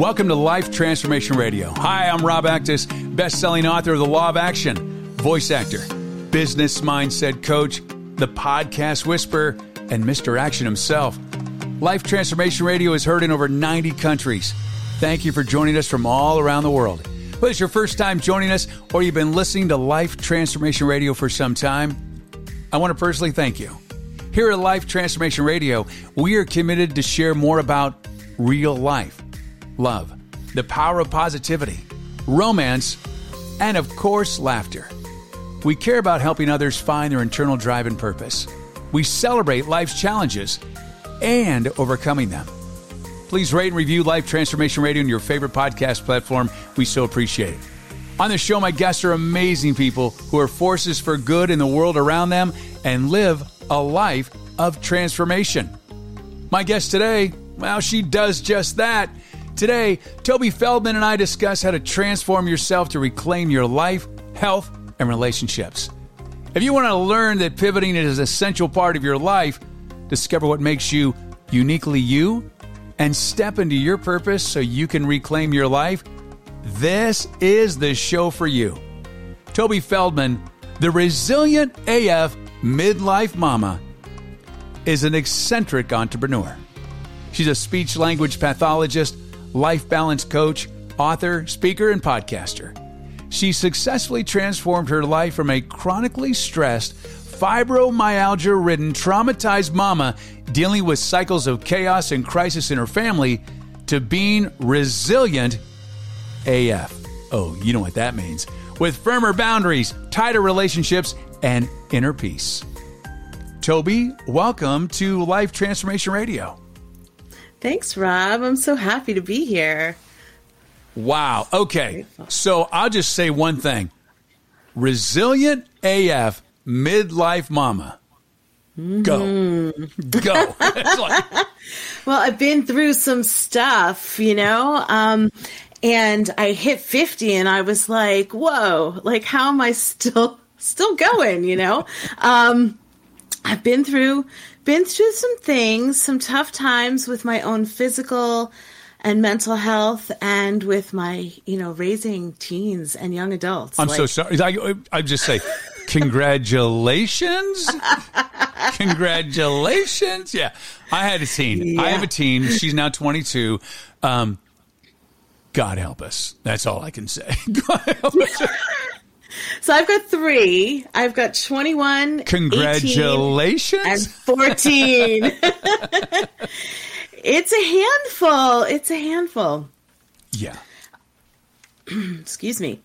Welcome to Life Transformation Radio. Hi, I'm Rob Actis, best-selling author of The Law of Action, voice actor, business mindset coach, the podcast whisperer, and Mr. Action himself. Life Transformation Radio is heard in over 90 countries. Thank you for joining us from all around the world. Whether it's your first time joining us or you've been listening to Life Transformation Radio for some time, I want to personally thank you. Here at Life Transformation Radio, we are committed to share more about real life love, the power of positivity, romance, and of course, laughter. We care about helping others find their internal drive and purpose. We celebrate life's challenges and overcoming them. Please rate and review Life Transformation Radio on your favorite podcast platform. We so appreciate it. On the show, my guests are amazing people who are forces for good in the world around them and live a life of transformation. My guest today, well, she does just that. Today, Tobi Feldman and I discuss how to transform yourself to reclaim your life, health, and relationships. If you want to learn that pivoting is an essential part of your life, discover what makes you uniquely you, and step into your purpose so you can reclaim your life, this is the show for you. Tobi Feldman, the resilient AF midlife mama, is an eccentric entrepreneur. She's a speech language pathologist life balance coach, author, speaker, and podcaster. She successfully transformed her life from a chronically stressed, fibromyalgia ridden, traumatized mama dealing with cycles of chaos and crisis in her family to being resilient AF. Oh, you know what that means. With firmer boundaries, tighter relationships, and inner peace. Tobi, welcome to Life Transformation Radio. Thanks, Rob. I'm so happy to be here. Wow. Okay. So I'll just say one thing resilient AF midlife mama. Go. Mm-hmm. Go. like... well, I've been through some stuff, you know, um, and I hit 50 and I was like, whoa, like, how am I still, still going, you know? Um, I've been through been through some things, some tough times with my own physical and mental health and with my, you know, raising teens and young adults. I'm like, so sorry. I, I just say, congratulations. congratulations. Yeah. I had a teen. Yeah. I have a teen. She's now 22. Um, God help us. That's all I can say. God help us. So I've got three. I've got 21, Congratulations. and 14. it's a handful. It's a handful. Yeah. Excuse me.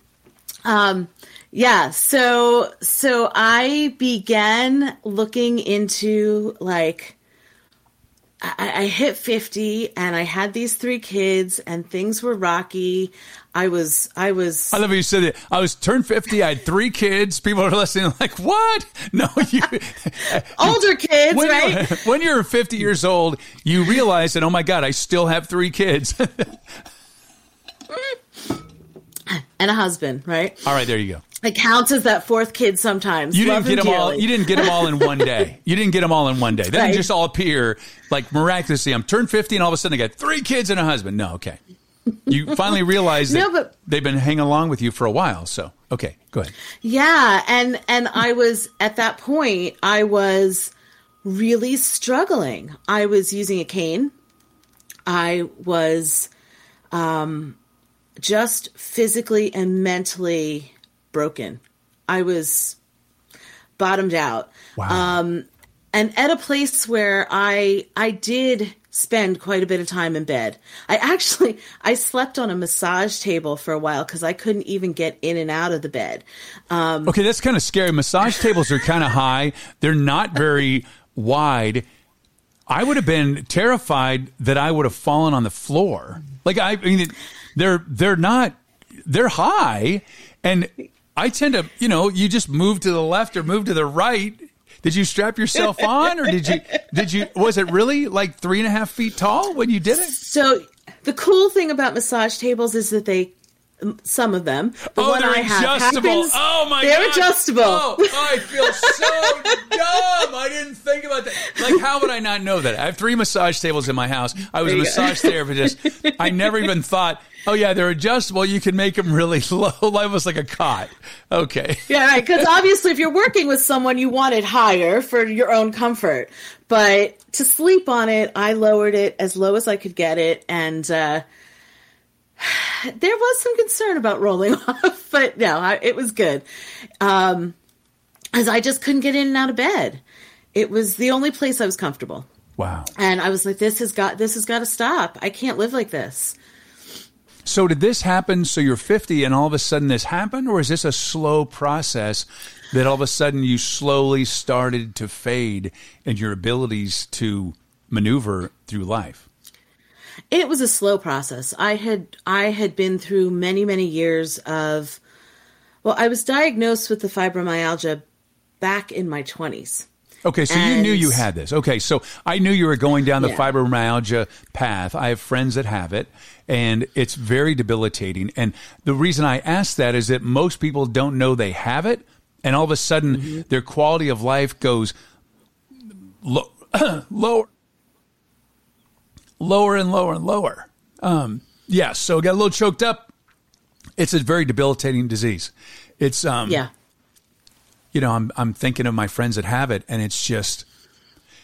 Um, yeah, so so I began looking into like I, I, hit 50 and I had these three kids and things were rocky. I was, I was. I love how you said it. I was turned 50. I had three kids. People are listening like, what? No, you. Older kids, when right? You're, when you're 50 years old, you realize that, oh my God, I still have three kids. and a husband, right? All right, there you go. It counts as that fourth kid sometimes. You didn't get them dearly. all. You didn't get them all in one day. You didn't get them all in one day. They right. didn't just all appear like miraculously. I'm turned 50 and all of a sudden I got three kids and a husband. No, okay you finally realize that no, but, they've been hanging along with you for a while. So, okay, go ahead. Yeah, and and I was at that point, I was really struggling. I was using a cane. I was um, just physically and mentally broken. I was bottomed out. Wow. Um, and at a place where I I did spend quite a bit of time in bed. I actually I slept on a massage table for a while because I couldn't even get in and out of the bed. Um, okay, that's kind of scary. Massage tables are kind of high. They're not very wide. I would have been terrified that I would have fallen on the floor. Like I, I mean, they're they're not they're high, and I tend to you know you just move to the left or move to the right. Did you strap yourself on, or did you did you was it really like three and a half feet tall when you did it? So the cool thing about massage tables is that they some of them. The oh, one they're I have adjustable. Happens, oh my they're god, they're adjustable. Oh, I feel so dumb. I didn't think about that. Like, how would I not know that? I have three massage tables in my house. I was a massage go. therapist. I never even thought. Oh yeah, they're adjustable. You can make them really low, almost like a cot. Okay. Yeah, right. Because obviously, if you're working with someone, you want it higher for your own comfort. But to sleep on it, I lowered it as low as I could get it, and. uh there was some concern about rolling off, but no, I, it was good. Um, as I just couldn't get in and out of bed. It was the only place I was comfortable. Wow. And I was like, this has got this has got to stop. I can't live like this. So did this happen? So you're 50 and all of a sudden this happened, or is this a slow process that all of a sudden you slowly started to fade in your abilities to maneuver through life? It was a slow process. I had I had been through many many years of well, I was diagnosed with the fibromyalgia back in my 20s. Okay, so and, you knew you had this. Okay, so I knew you were going down the yeah. fibromyalgia path. I have friends that have it, and it's very debilitating. And the reason I ask that is that most people don't know they have it, and all of a sudden mm-hmm. their quality of life goes low, lower lower and lower and lower. Um, yeah, so got a little choked up. It's a very debilitating disease. It's um, yeah. You know, I'm I'm thinking of my friends that have it, and it's just,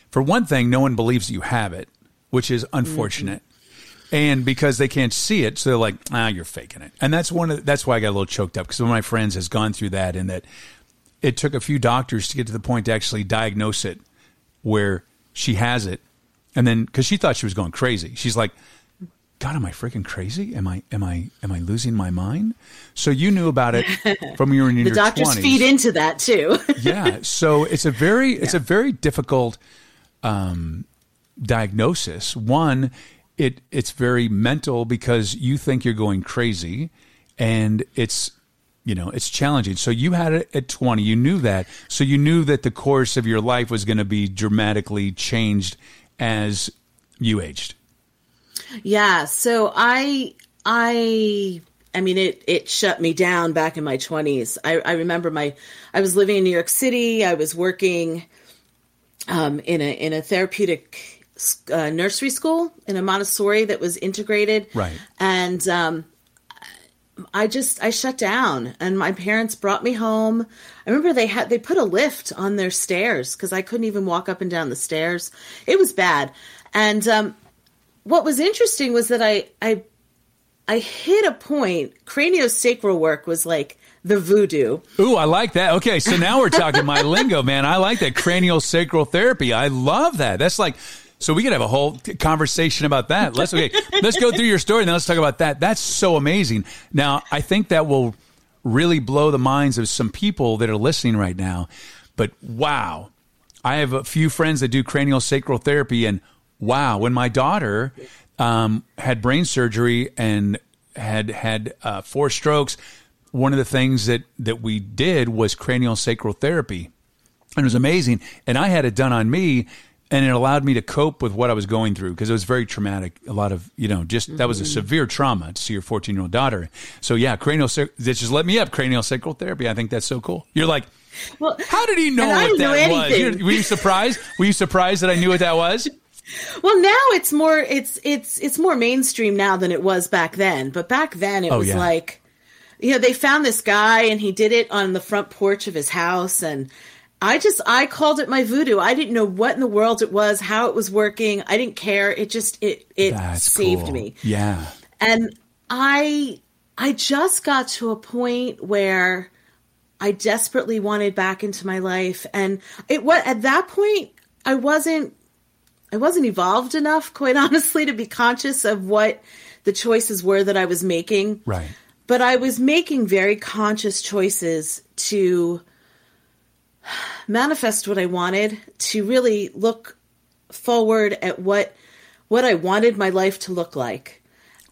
for one thing, no one believes you have it, which is unfortunate. Mm-hmm. And because they can't see it, so they're like, "Ah, you're faking it." And that's one of the, that's why I got a little choked up because one of my friends has gone through that, and that it took a few doctors to get to the point to actually diagnose it, where she has it, and then because she thought she was going crazy, she's like, God, am I freaking crazy? Am I am I am I losing my mind? So you knew about it from your in the your doctors 20s. feed into that too. yeah, so it's a very it's a very difficult um, diagnosis. One, it it's very mental because you think you're going crazy, and it's you know it's challenging. So you had it at 20. You knew that. So you knew that the course of your life was going to be dramatically changed as you aged? Yeah, so I I I mean it it shut me down back in my 20s. I, I remember my I was living in New York City. I was working um, in a in a therapeutic uh, nursery school in a Montessori that was integrated. Right. And um, I just I shut down and my parents brought me home. I remember they had they put a lift on their stairs cuz I couldn't even walk up and down the stairs. It was bad. And um, what was interesting was that I I I hit a point craniosacral work was like the voodoo. Ooh, I like that. Okay, so now we're talking my lingo, man. I like that craniosacral therapy. I love that. That's like so we could have a whole conversation about that. Let's okay. let's go through your story and then let's talk about that. That's so amazing. Now, I think that will really blow the minds of some people that are listening right now. But wow, I have a few friends that do cranial sacral therapy, and wow, when my daughter um, had brain surgery and had had uh, four strokes, one of the things that that we did was cranial sacral therapy, and it was amazing. And I had it done on me and it allowed me to cope with what I was going through because it was very traumatic. A lot of, you know, just that was a mm-hmm. severe trauma to see your 14 year old daughter. So, yeah, cranial, that just let me up cranial sacral therapy. I think that's so cool. You're like, well, how did he know what that know was? Were you surprised? Were you surprised that I knew what that was? Well, now it's more it's it's it's more mainstream now than it was back then. But back then it oh, was yeah. like you know, they found this guy and he did it on the front porch of his house and I just I called it my voodoo. I didn't know what in the world it was, how it was working. I didn't care. It just it it That's saved cool. me. Yeah. And I I just got to a point where I desperately wanted back into my life and it what at that point I wasn't I wasn't evolved enough quite honestly to be conscious of what the choices were that I was making. Right. But I was making very conscious choices to manifest what I wanted, to really look forward at what what I wanted my life to look like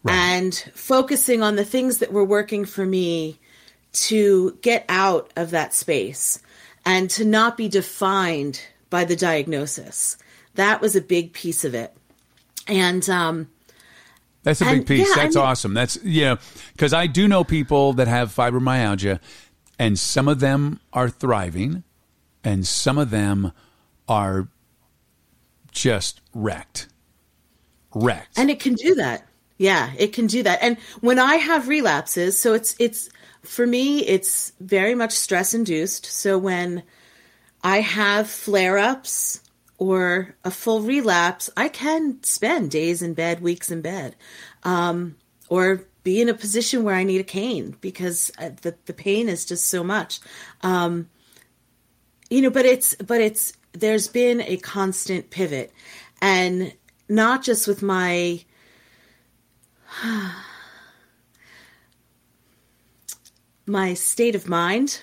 right. and focusing on the things that were working for me to get out of that space and to not be defined by the diagnosis. That was a big piece of it. And um that's a big piece. Yeah, That's I mean, awesome. That's you know because I do know people that have fibromyalgia, and some of them are thriving, and some of them are just wrecked, wrecked. And it can do that. Yeah, it can do that. And when I have relapses, so it's it's for me, it's very much stress induced. So when I have flare ups or a full relapse, I can spend days in bed, weeks in bed, um, or be in a position where I need a cane because uh, the the pain is just so much. Um, you know, but it's but it's there's been a constant pivot, and not just with my. my state of mind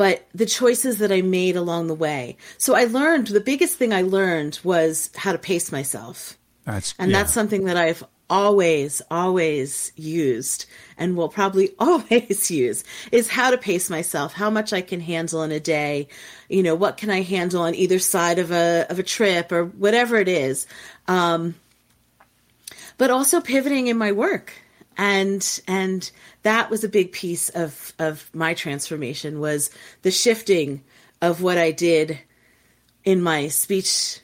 but the choices that I made along the way. So I learned the biggest thing I learned was how to pace myself. That's and yeah. that's something that I've always always used and will probably always use is how to pace myself how much i can handle in a day you know what can i handle on either side of a of a trip or whatever it is. Um, but also pivoting in my work. And and that was a big piece of of my transformation was the shifting of what I did in my speech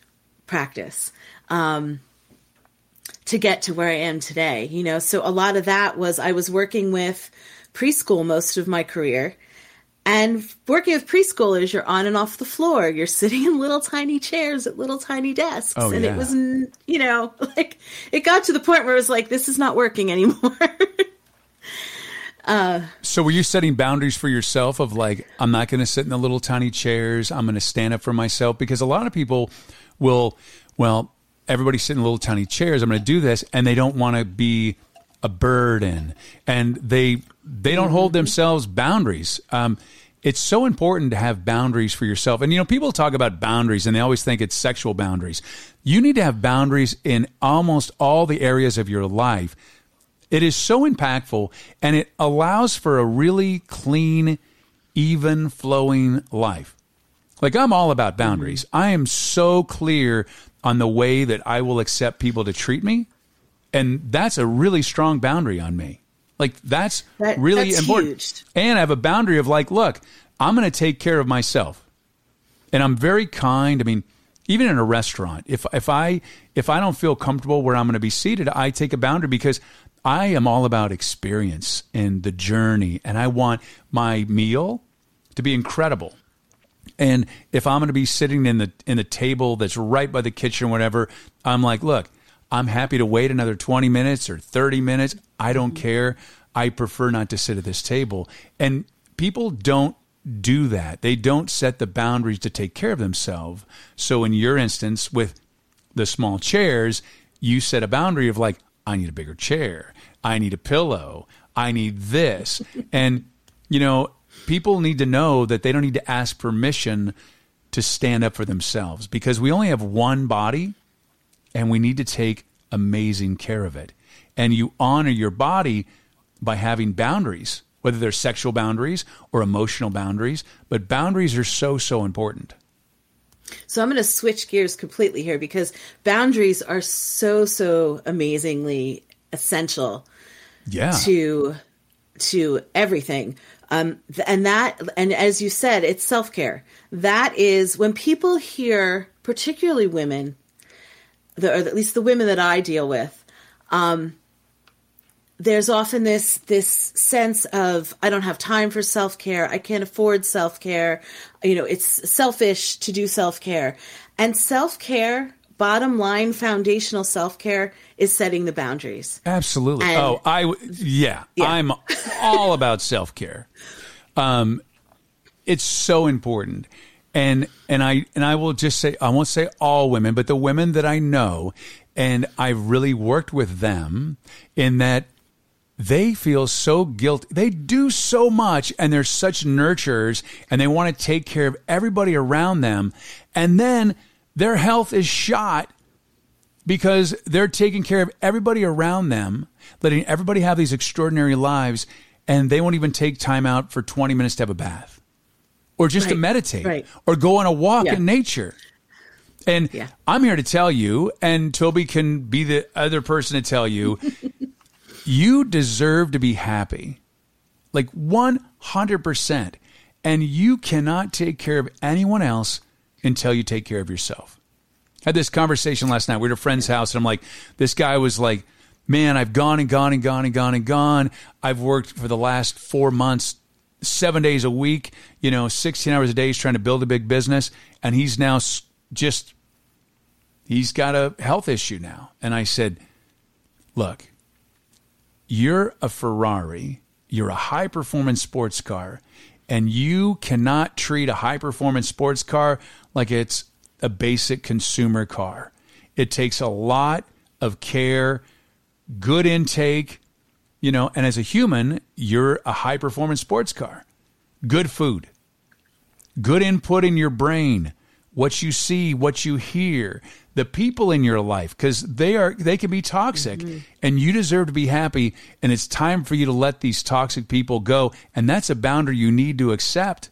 practice. Um, to get to where I am today. You know, so a lot of that was I was working with preschool most of my career. And working with preschoolers, you're on and off the floor. You're sitting in little tiny chairs at little tiny desks. Oh, and yeah. it was, you know, like it got to the point where it was like, this is not working anymore. Uh, so were you setting boundaries for yourself of like i'm not going to sit in the little tiny chairs i'm going to stand up for myself because a lot of people will well everybody's sitting in little tiny chairs i'm going to do this and they don't want to be a burden and they they don't hold themselves boundaries um, it's so important to have boundaries for yourself. And you know, people talk about boundaries and they always think it's sexual boundaries. You need to have boundaries in almost all the areas of your life it is so impactful and it allows for a really clean, even flowing life. Like I'm all about boundaries. I am so clear on the way that I will accept people to treat me. And that's a really strong boundary on me. Like that's that, really that's important. Huge. And I have a boundary of like, look, I'm going to take care of myself. And I'm very kind. I mean, even in a restaurant, if if I if I don't feel comfortable where I'm going to be seated, I take a boundary because I am all about experience and the journey, and I want my meal to be incredible. And if I'm going to be sitting in the in the table that's right by the kitchen, whatever, I'm like, look, I'm happy to wait another 20 minutes or 30 minutes. I don't mm-hmm. care. I prefer not to sit at this table. And people don't do that. They don't set the boundaries to take care of themselves. So in your instance with the small chairs, you set a boundary of like, I need a bigger chair. I need a pillow. I need this. and, you know, people need to know that they don't need to ask permission to stand up for themselves because we only have one body and we need to take amazing care of it. And you honor your body by having boundaries, whether they're sexual boundaries or emotional boundaries, but boundaries are so, so important. So I'm going to switch gears completely here because boundaries are so, so amazingly essential yeah. to to everything. Um, and that, and as you said, it's self care. That is when people hear, particularly women, the, or at least the women that I deal with, um, there's often this this sense of I don't have time for self care. I can't afford self care. You know, it's selfish to do self care, and self care bottom line foundational self-care is setting the boundaries absolutely and, oh i yeah, yeah. i'm all about self-care um it's so important and and i and i will just say i won't say all women but the women that i know and i've really worked with them in that they feel so guilty. They do so much and they're such nurturers and they want to take care of everybody around them. And then their health is shot because they're taking care of everybody around them, letting everybody have these extraordinary lives, and they won't even take time out for 20 minutes to have a bath or just right. to meditate right. or go on a walk yeah. in nature. And yeah. I'm here to tell you, and Tobi can be the other person to tell you, you deserve to be happy. Like 100%. And you cannot take care of anyone else until you take care of yourself. Had this conversation last night. We were at a friend's house, and I'm like, this guy was like, man, I've gone and gone and gone and gone and gone. I've worked for the last four months, seven days a week, you know, 16 hours a day. He's trying to build a big business. And he's now just, he's got a health issue now. And I said, look, you're a Ferrari, you're a high performance sports car, and you cannot treat a high performance sports car like it's a basic consumer car. It takes a lot of care, good intake, you know, and as a human, you're a high performance sports car. Good food, good input in your brain, what you see, what you hear, the people in your life because they are they can be toxic mm-hmm. and you deserve to be happy and it's time for you to let these toxic people go and that's a boundary you need to accept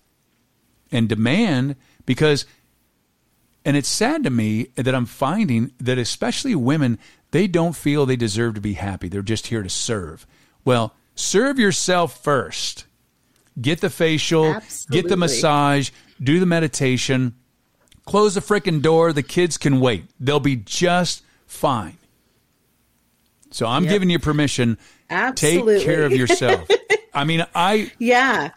and demand because and it's sad to me that I'm finding that especially women they don't feel they deserve to be happy they're just here to serve well serve yourself first get the facial Absolutely. get the massage do the meditation Close the freaking door. The kids can wait. They'll be just fine. So I'm yep. giving you permission. Absolutely. Take care of yourself. I mean, I yeah.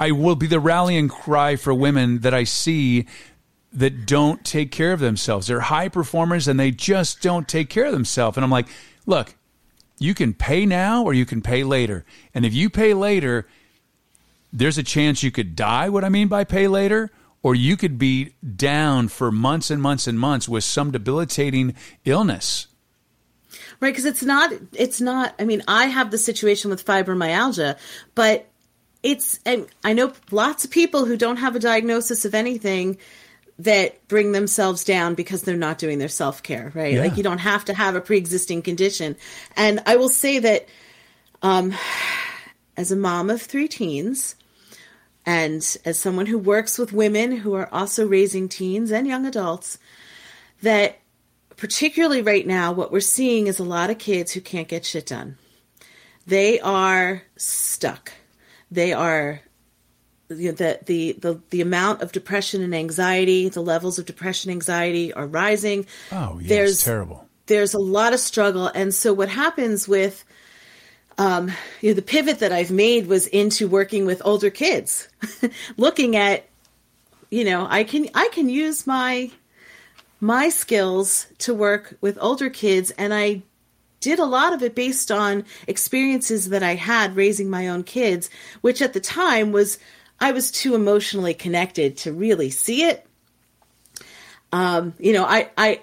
I will be the rallying cry for women that I see that don't take care of themselves. They're high performers and they just don't take care of themselves. And I'm like, look, you can pay now or you can pay later. And if you pay later, there's a chance you could die. What I mean by pay later, or you could be down for months and months and months with some debilitating illness right because it's not it's not i mean i have the situation with fibromyalgia but it's i know lots of people who don't have a diagnosis of anything that bring themselves down because they're not doing their self-care right yeah. like you don't have to have a pre-existing condition and i will say that um as a mom of three teens and as someone who works with women who are also raising teens and young adults, that particularly right now, what we're seeing is a lot of kids who can't get shit done. They are stuck. They are the, the the the amount of depression and anxiety, the levels of depression anxiety are rising. Oh, yes, there's terrible. There's a lot of struggle, and so what happens with um, you know, the pivot that I've made was into working with older kids, looking at, you know, I can I can use my my skills to work with older kids, and I did a lot of it based on experiences that I had raising my own kids, which at the time was I was too emotionally connected to really see it. Um, you know, I I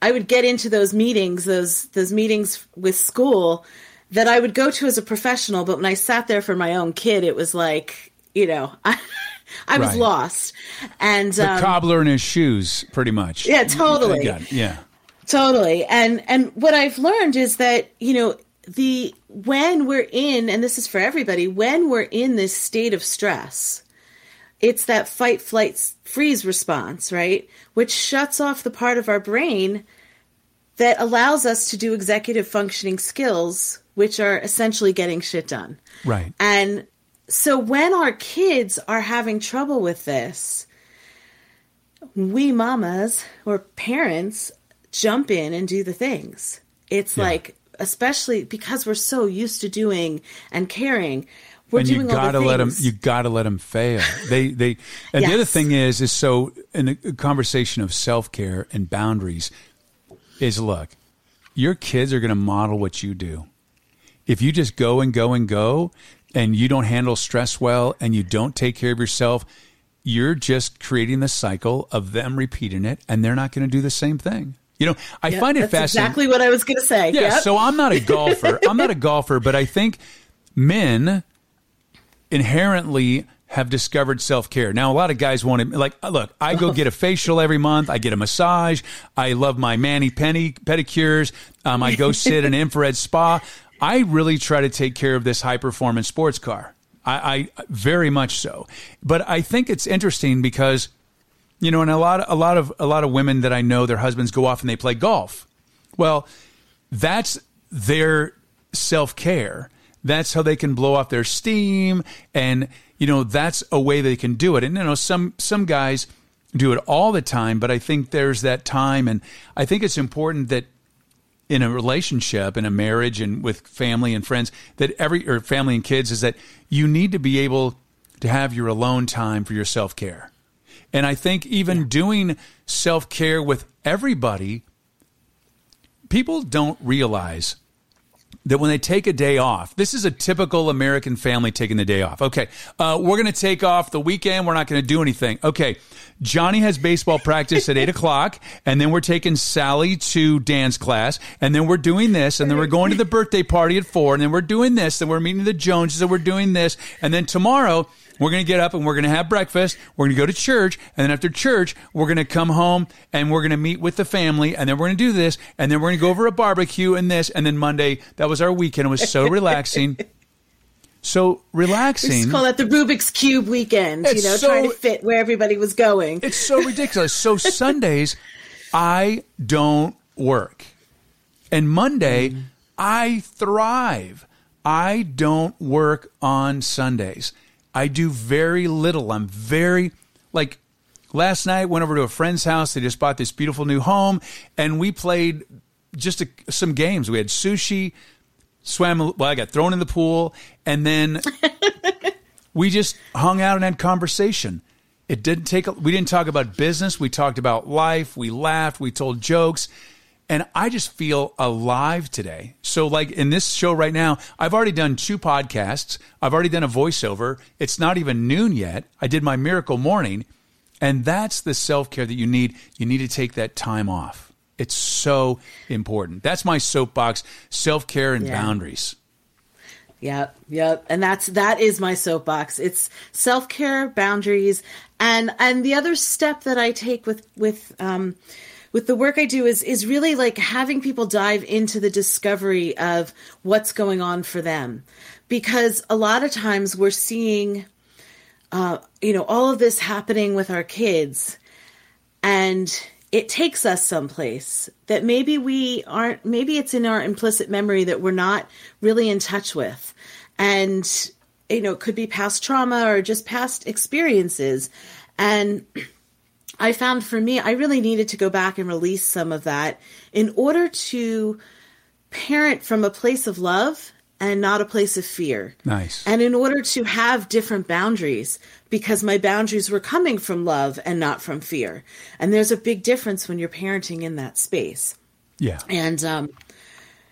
I would get into those meetings, those those meetings with school that I would go to as a professional, but when I sat there for my own kid, it was like, you know, I, I was right. lost. And the um, cobbler in his shoes, pretty much. Yeah, totally. Yeah, totally. And and what I've learned is that you know the when we're in, and this is for everybody, when we're in this state of stress, it's that fight, flight, freeze response, right? Which shuts off the part of our brain that allows us to do executive functioning skills which are essentially getting shit done. Right. And so when our kids are having trouble with this, we mamas or parents jump in and do the things. It's yeah. like, especially because we're so used to doing and caring. We're and you gotta the let them. You gotta let them fail. They they. And yes. the other thing is, is so in a conversation of self care and boundaries, is look, your kids are going to model what you do if you just go and go and go and you don't handle stress well and you don't take care of yourself, you're just creating the cycle of them repeating it and they're not going to do the same thing. You know, I yep, find it fascinating. Exactly what I was going to say. Yeah. Yep. So I'm not a golfer. I'm not a golfer, but I think men inherently have discovered self care. Now, a lot of guys want to, like, look, I go get a facial every month. I get a massage. I love my mani penny pedicures. Um, I go sit in an infrared spa. I really try to take care of this high performance sports car. I, I very much so. But I think it's interesting because, you know, and a lot, a lot of, a lot of women that I know, their husbands go off and they play golf. Well, that's their self care. That's how they can blow off their steam, and you know that's a way they can do it. And you know, some some guys do it all the time, but I think there's that time, and I think it's important that in a relationship, in a marriage, and with family and friends, that every or family and kids is that you need to be able to have your alone time for your self care. And I think even yeah. doing self care with everybody, people don't realize that when they take a day off, this is a typical American family taking the day off. Okay, uh, we're going to take off the weekend. We're not going to do anything. Okay, Johnny has baseball practice at eight o'clock, and then we're taking Sally to dance class, and then we're doing this, and then we're going to the birthday party at four, and then we're doing this, and we're meeting the Joneses, and we're doing this, and then tomorrow we're going to get up and we're going to have breakfast. We're going to go to church. And then after church, we're going to come home and we're going to meet with the family. And then we're going to do this. And then we're going to go over a barbecue and this. And then Monday, that was our weekend. It was so relaxing. So relaxing. We call that the Rubik's Cube weekend, it's you know, so, trying to fit where everybody was going. It's so ridiculous. so Sundays, I don't work. And Monday, mm. I thrive. I don't work on Sundays. I do very little. I'm very like last night went over to a friend's house. They just bought this beautiful new home, and we played just a, some games. We had sushi, swam. Well, I got thrown in the pool, and then we just hung out and had conversation. It didn't take. We didn't talk about business. We talked about life. We laughed. We told jokes. And I just feel alive today. So, like in this show right now, I've already done two podcasts. I've already done a voiceover. It's not even noon yet. I did my miracle morning. And that's the self care that you need. You need to take that time off. It's so important. That's my soapbox self care and yeah. boundaries. Yep, yep. And that's that is my soapbox. It's self-care, boundaries, and and the other step that I take with with um with the work I do is is really like having people dive into the discovery of what's going on for them, because a lot of times we're seeing, uh, you know, all of this happening with our kids, and it takes us someplace that maybe we aren't. Maybe it's in our implicit memory that we're not really in touch with, and you know, it could be past trauma or just past experiences, and I found for me, I really needed to go back and release some of that in order to parent from a place of love and not a place of fear. Nice. And in order to have different boundaries, because my boundaries were coming from love and not from fear. And there's a big difference when you're parenting in that space. Yeah. And, um,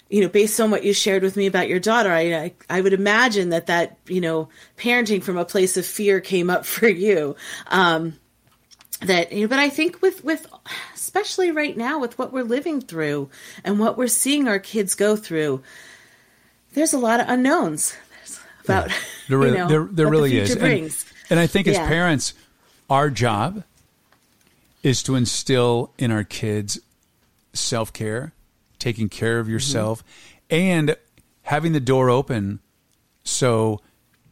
you know, based on what you shared with me about your daughter, I, I, I would imagine that that you know, parenting from a place of fear came up for you. Um, that you know, but I think with with especially right now with what we're living through and what we're seeing our kids go through, there's a lot of unknowns about yeah. there, really, you know, there, there really the is. And, and, I think as yeah. parents, our job is to instill in our kids self care, taking care of yourself, mm-hmm. and having the door open so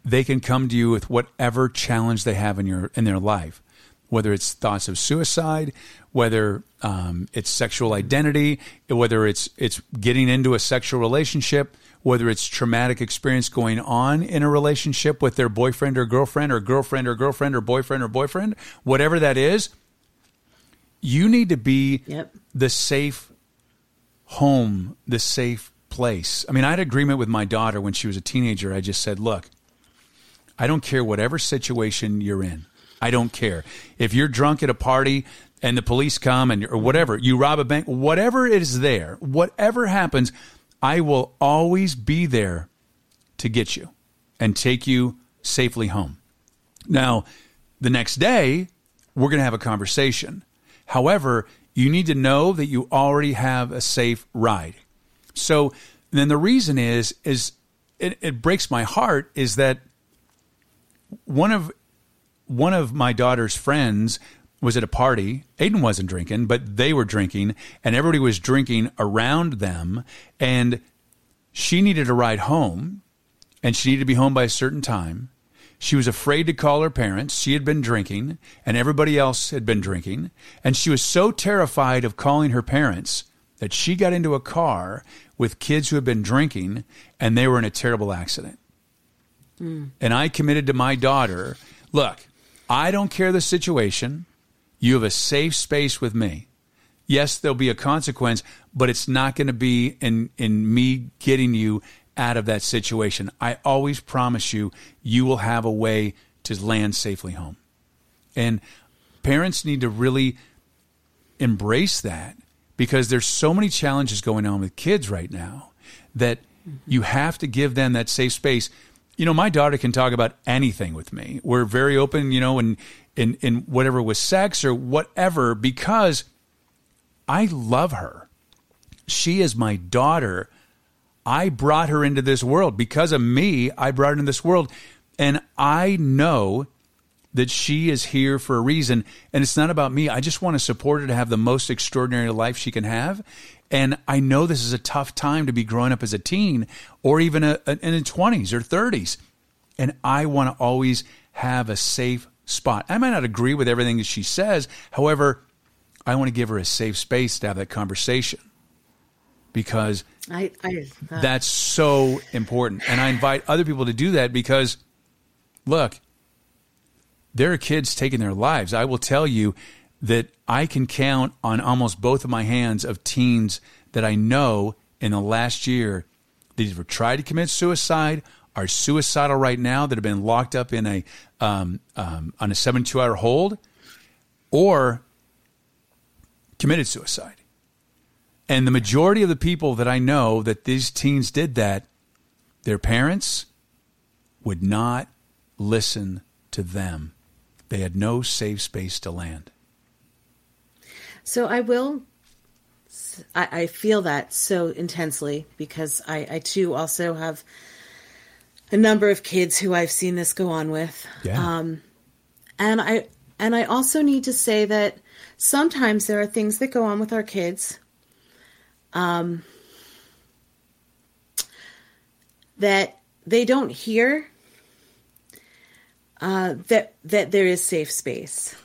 they can come to you with whatever challenge they have in your in their life whether it's thoughts of suicide, whether um, it's sexual identity, whether it's it's getting into a sexual relationship, whether it's traumatic experience going on in a relationship with their boyfriend or girlfriend, or girlfriend or girlfriend, or boyfriend or boyfriend, whatever that is, you need to be yep. the safe home, the safe place. I mean, I had agreement with my daughter when she was a teenager. I just said, look, I don't care whatever situation you're in. I don't care. If you're drunk at a party and the police come and or whatever, you rob a bank, whatever is there, whatever happens, I will always be there to get you and take you safely home. Now, the next day, we're going to have a conversation. However, you need to know that you already have a safe ride. So then the reason is is it, it breaks my heart is that one of one of my daughter's friends was at a party. Aiden wasn't drinking, but they were drinking, and everybody was drinking around them. And she needed a ride home, and she needed to be home by a certain time. She was afraid to call her parents. She had been drinking, and everybody else had been drinking. And she was so terrified of calling her parents that she got into a car with kids who had been drinking, and they were in a terrible accident. Mm. And I committed to my daughter look, I don't care the situation. You have a safe space with me. Yes, there'll be a consequence, but it's not going to be in, in me getting you out of that situation. I always promise you, you will have a way to land safely home. And parents need to really embrace that because there's so many challenges going on with kids right now that you have to give them that safe space. You know, my daughter can talk about anything with me. We're very open, you know, and in, in whatever with sex or whatever because I love her. She is my daughter I brought her into this world. Because of me, I brought her into this world. And I know that she is here for a reason. And it's not about me. I just want to support her to have the most extraordinary life she can have. And I know this is a tough time to be growing up as a teen or even a, a, in the 20s or 30s. And I want to always have a safe spot. I might not agree with everything that she says. However, I want to give her a safe space to have that conversation because I, I uh, that's so important. And I invite other people to do that because, look, there are kids taking their lives. I will tell you that I can count on almost both of my hands of teens that I know in the last year that either tried to commit suicide, are suicidal right now, that have been locked up in a um, um, on a 72 hour hold, or committed suicide. And the majority of the people that I know that these teens did that, their parents would not listen to them. They had no safe space to land. So I will. I, I feel that so intensely because I, I too also have a number of kids who I've seen this go on with. Yeah. Um, and I and I also need to say that sometimes there are things that go on with our kids um, that they don't hear uh, that that there is safe space.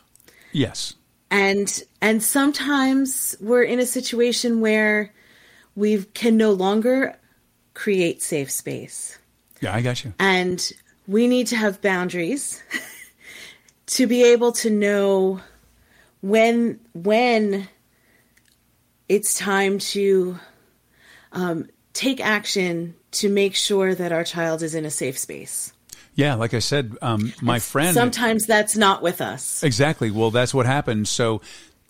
Yes. And and sometimes we're in a situation where we can no longer create safe space. Yeah, I got you. And we need to have boundaries to be able to know when when it's time to um, take action to make sure that our child is in a safe space. Yeah, like I said, um, my friend. Sometimes that's not with us. Exactly. Well, that's what happened. So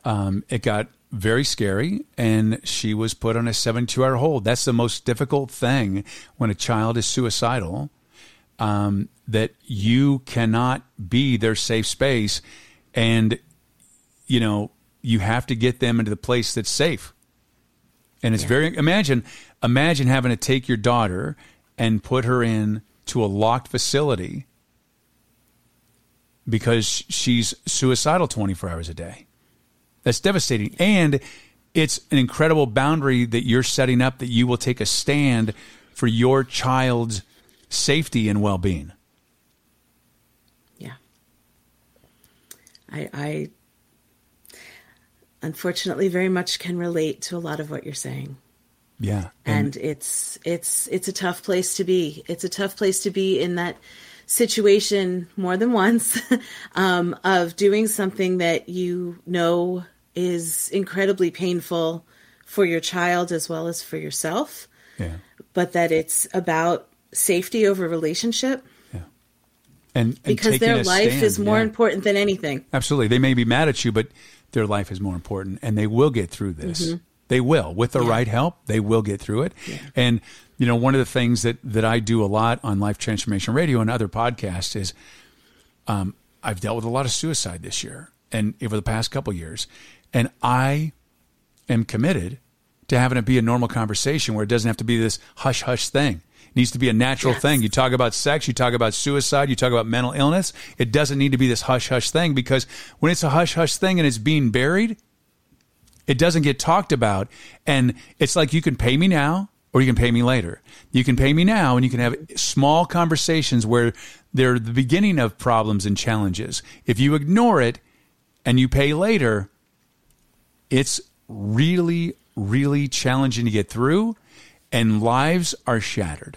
um, it got very scary, and she was put on a 72 hour hold. That's the most difficult thing when a child is suicidal, um, that you cannot be their safe space. And, you know, you have to get them into the place that's safe. And it's yeah. very imagine imagine having to take your daughter and put her in to a locked facility because she's suicidal 24 hours a day. That's devastating. And it's an incredible boundary that you're setting up that you will take a stand for your child's safety and well-being. Yeah. I I unfortunately very much can relate to a lot of what you're saying. Yeah. And, and it's it's it's a tough place to be. It's a tough place to be in that situation more than once um, of doing something that you know is incredibly painful for your child as well as for yourself. Yeah. But that it's about safety over relationship. Yeah. And, and because their life stand, is more yeah. important than anything. Absolutely. They may be mad at you, but their life is more important and they will get through this. Mm-hmm. They will. With the yeah. right help, they will get through it. Yeah. And you know, one of the things that that I do a lot on Life Transformation Radio and other podcasts is um, I've dealt with a lot of suicide this year and over the past couple years. And I am committed to having it be a normal conversation where it doesn't have to be this hush hush thing. It needs to be a natural Yes. thing. You talk about sex, you talk about suicide, you talk about mental illness. It doesn't need to be this hush hush thing because when it's a hush hush thing and it's being buried, it doesn't get talked about. And it's like you can pay me now or you can pay me later. You can pay me now and you can have small conversations where they're the beginning of problems and challenges. If you ignore it and you pay later, it's really, really challenging to get through and lives are shattered.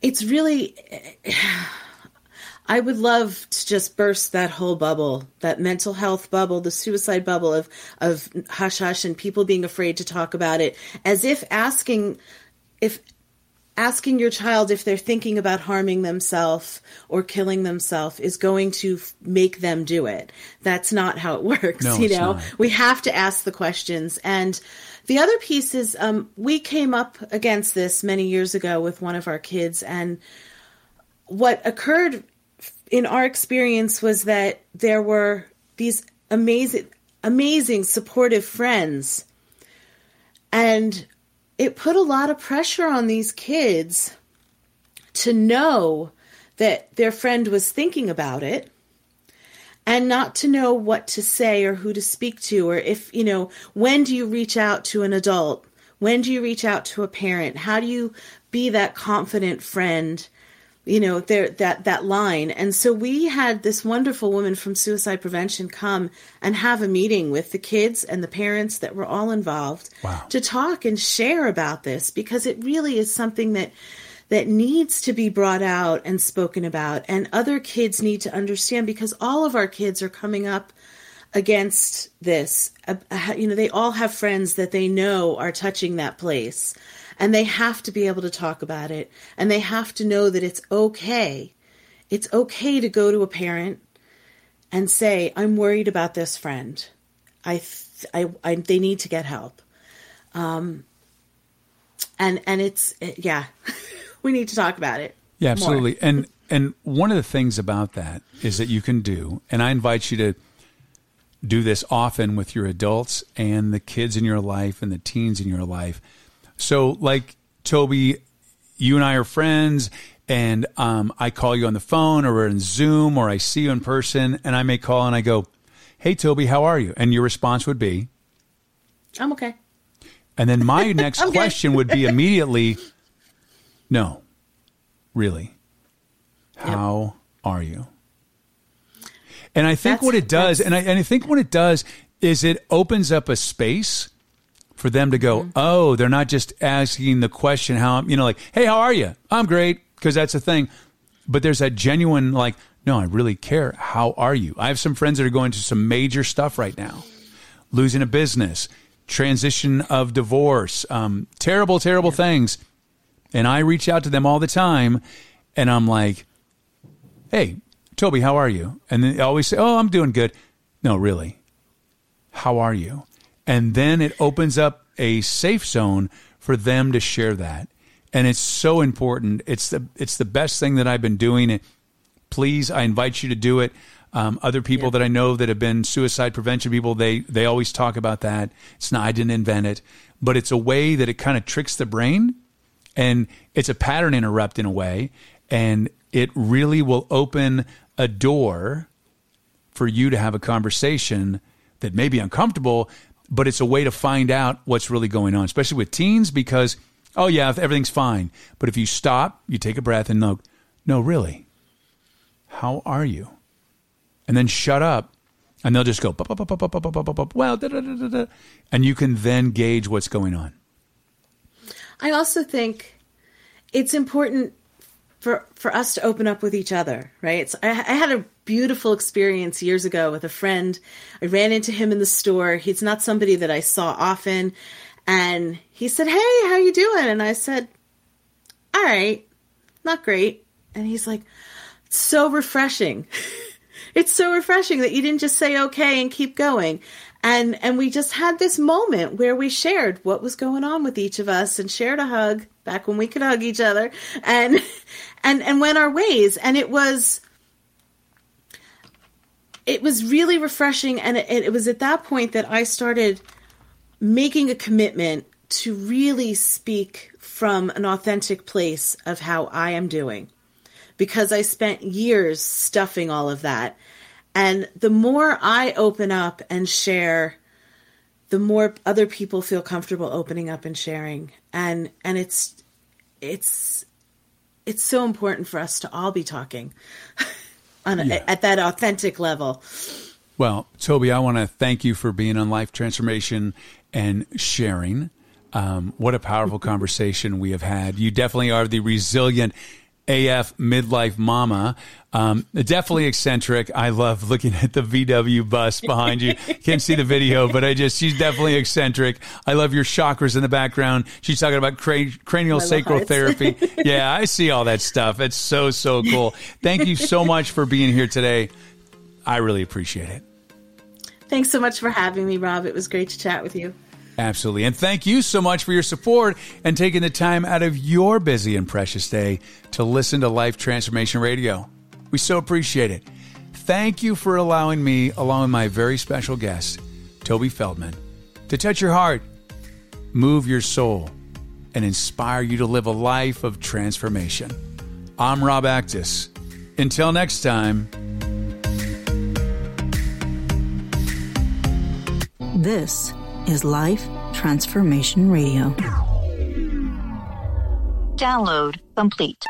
it's really I would love to just burst that whole bubble, that mental health bubble, the suicide bubble of of hush hush and people being afraid to talk about it as if asking if asking your child if they're thinking about harming themselves or killing themselves is going to f- make them do it. That's not how it works, No, you know. not. We have to ask the questions and the other piece is um, we came up against this many years ago with one of our kids and what occurred in our experience was that there were these amazing amazing supportive friends and it put a lot of pressure on these kids to know that their friend was thinking about it and not to know what to say or who to speak to or if you know when do you reach out to an adult? When do you reach out to a parent? How do you be that confident friend you know there that that line. And so we had this wonderful woman from suicide prevention come and have a meeting with the kids and the parents that were all involved Wow. to talk and share about this because it really is something that that needs to be brought out and spoken about and other kids need to understand because all of our kids are coming up against this. Uh, uh, you know they all have friends that they know are touching that place and they have to be able to talk about it and they have to know that it's okay it's okay to go to a parent and say i'm worried about this friend i th- I, I they need to get help um and and it's it, yeah we need to talk about it Yeah, more. absolutely. And and one of the things about that is that you can do, and I invite you to do this often with your adults and the kids in your life and the teens in your life. So, like Tobi, you and I are friends, and um, I call you on the phone or we're in Zoom or I see you in person, and I may call and I go, "Hey, Tobi, how are you?" And your response would be, i'm okay. And then my next question would be immediately, no, really, how are you? And I think That's- what it does, and I, and I think what it does is it opens up a space for them to Mm-hmm. go, oh, they're not just asking the question, how I'm, you know, like, hey, how are you? I'm great, because that's a thing. But there's that genuine, like, no, I really care. How are you? I have some friends that are going through some major stuff right now losing a business, transition of divorce, um, terrible, terrible things. And I reach out to them all the time and I'm like, hey, Tobi, how are you? And they always say, oh, I'm doing good. No, really. How are you? And then it opens up a safe zone for them to share that. And it's so important. It's the it's the best thing that I've been doing. Please, I invite you to do it. Um, other people that I know that have been suicide prevention people, they they always talk about that. It's not I didn't invent it, but it's a way that it kind of tricks the brain, and it's a pattern interrupt in a way, and it really will open a door for you to have a conversation that may be uncomfortable, but it's a way to find out what's really going on, especially with teens, because, oh, yeah, everything's fine. But if you stop, you take a breath and look, no, really, how are you? And then shut up. And they'll just go, "Bup, bup, bup, bup, bup, bup, bup, bup, bup, well, da, da, da, da, da." and you can then gauge what's going on. I also think it's important for for us to open up with each other, right? So I, I had a beautiful experience years ago with a friend. I ran into him in the store. He's not somebody that I saw often, and he said, "Hey, how you doing?" And I said, "All right, not great." And he's like, "It's so refreshing." it's so refreshing that you didn't just say okay and keep going and and we just had this moment where we shared what was going on with each of us and shared a hug back when we could hug each other and and and went our ways and it was it was really refreshing and it, it was at that point that i started making a commitment to really speak from an authentic place of how I am doing because I spent years stuffing all of that. And the more I open up and share, the more other people feel comfortable opening up and sharing. And and it's it's it's so important for us to all be talking on a, yeah. at that authentic level. Well, Tobi, I want to thank you for being on Life Transformation and sharing. Um, what a powerful conversation we have had. You definitely are the resilient AF midlife mama. Um, definitely eccentric. I love looking at the VW bus behind you. Can't see the video, but I just, she's definitely eccentric. I love your chakras in the background. She's talking about cra- cranial sacral therapy. yeah, I see all that stuff. It's so, so cool. Thank you so much for being here today. I really appreciate it. Thanks so much for having me, Rob. It was great to chat with you. Absolutely. And thank you so much for your support and taking the time out of your busy and precious day to listen to Life Transformation Radio. We so appreciate it. Thank you for allowing me, along with my very special guest, Tobi Feldman, to touch your heart, move your soul, and inspire you to live a life of transformation. I'm Rob Actis. Until next time. This is Life Transformation Radio. Download complete.